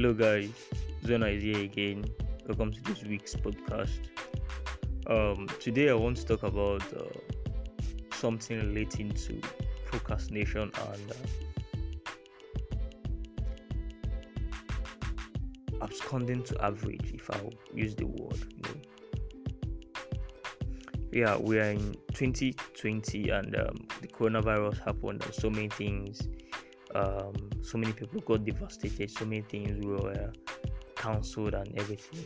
Hello, guys. Zona is here again. Welcome to this week's podcast. Um, today, I want to talk about uh, something relating to procrastination and uh, absconding to average, if I use the word. You know. Yeah, we are in 2020 and um, the coronavirus happened, and so many things um, so many people got devastated, so many things were cancelled and everything.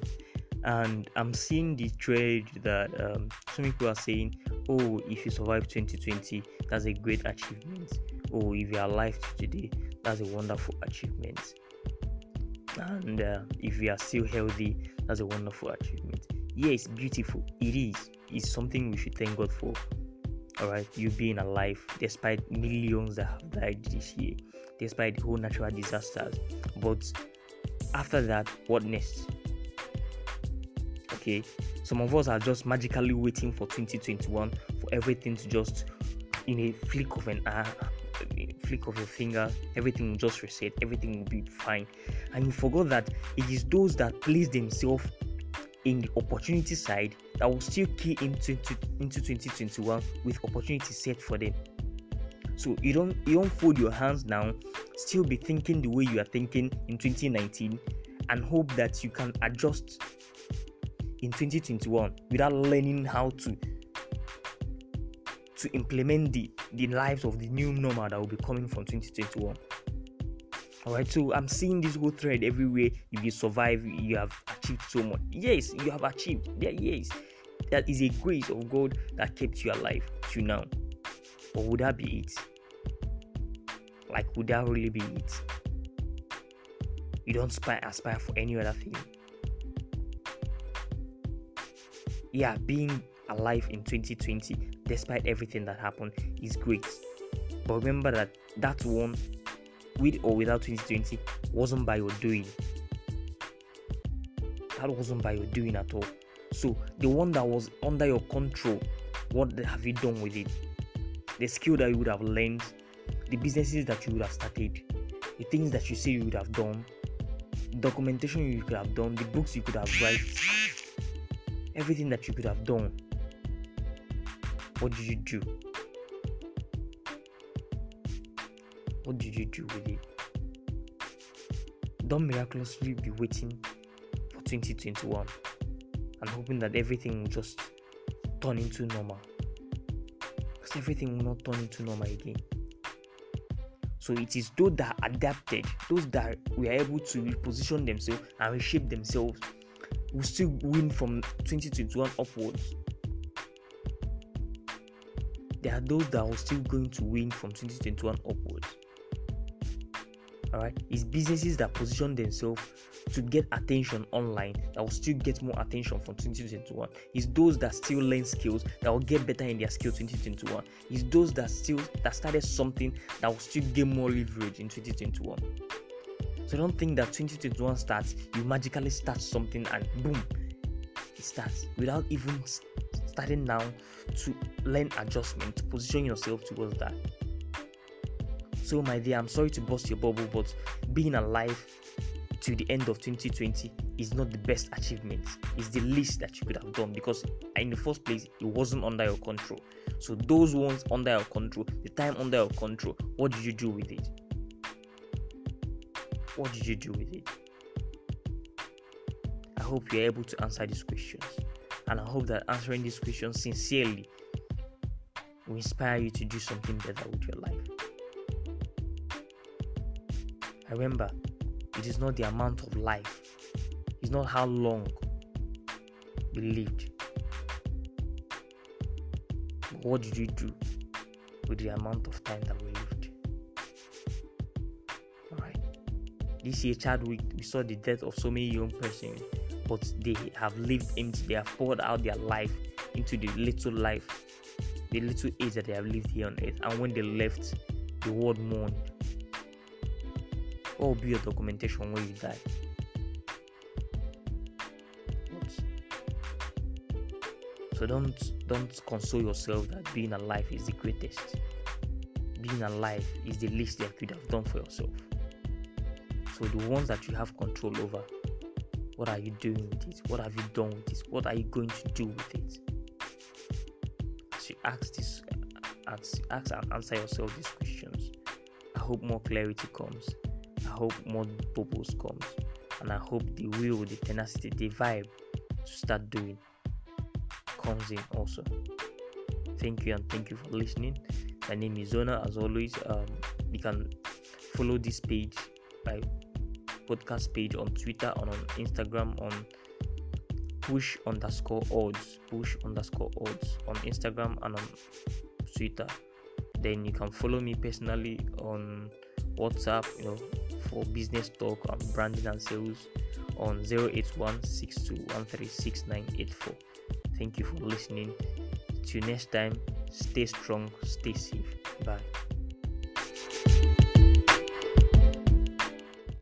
And I'm seeing the trade that um, some people are saying, oh, if you survive 2020, that's a great achievement. Oh, if you're alive today, that's a wonderful achievement. And uh, if you are still healthy, that's a wonderful achievement. Yes, beautiful. It is. It's something we should thank God for all right you being alive despite millions that have died this year despite the whole natural disasters. But after that what next? Okay some of us are just magically waiting for 2021 for everything to just in a flick of an uh, eye flick of your finger everything will just reset everything will be fine. And you forgot that it is those that place themselves in the opportunity side that will still key into, into 2021 with opportunity set for them. So you don't you don't fold your hands now, still be thinking the way you are thinking in 2019 and hope that you can adjust in 2021 without learning how to to implement the the lives of the new normal that will be coming from 2021 all right so i'm seeing this whole thread everywhere. If you survive you have achieved so much. Yes you have achieved. Yeah yes. That is a grace of god that kept you alive to now or would that be it like would that really be it you don't aspire, aspire for any other thing yeah being alive in 2020 despite everything that happened is great but remember that that one with or without 2020 wasn't by your doing. That wasn't by your doing at all. So the one that was under your control, what have you done with it? The skill that you would have learned, the businesses that you would have started, the things that you say you would have done, documentation you could have done, the books you could have written, everything that you could have done. What did you do? What did you do with it? Don't miraculously be waiting for 2021 and hoping that everything will just turn into normal. Because everything will not turn into normal again. So it is those that adapted, those that were able to reposition themselves and reshape themselves will still win from 2021 upwards. There are those that are still going to win from 2021 upwards all right it's businesses that position themselves to get attention online that will still get more attention from 2021 it's those that still learn skills that will get better in their skill 2021 it's those that still that started something that will still get more leverage in 2021 so don't think that 2021 starts you magically start something and boom it starts without even starting now to learn adjustment to position yourself towards that so, my dear, I'm sorry to bust your bubble, but being alive to the end of 2020 is not the best achievement. It's the least that you could have done because, in the first place, it wasn't under your control. So, those ones under your control, the time under your control, what did you do with it? What did you do with it? I hope you're able to answer these questions. And I hope that answering these questions sincerely will inspire you to do something better with your life. Remember, it is not the amount of life, it's not how long we lived. What did you do with the amount of time that we lived? Alright. This year, Chadwick, we saw the death of so many young persons, but they have lived empty, they have poured out their life into the little life, the little age that they have lived here on earth. And when they left, the world mourned be your documentation when you die? So don't don't console yourself that being alive is the greatest. Being alive is the least that you could have done for yourself. So the ones that you have control over, what are you doing with it? What have you done with it? What are you going to do with it? As you ask this, ask, ask and answer yourself these questions. I hope more clarity comes. I hope more purpose comes, and I hope the will, the tenacity, the vibe to start doing comes in also. Thank you and thank you for listening. My name is Zona. As always, um, you can follow this page by podcast page on Twitter and on Instagram on push underscore odds push underscore odds on Instagram and on Twitter. Then you can follow me personally on WhatsApp, you know, for business talk and branding and sales on 081 Thank you for listening. Till next time, stay strong, stay safe. Bye.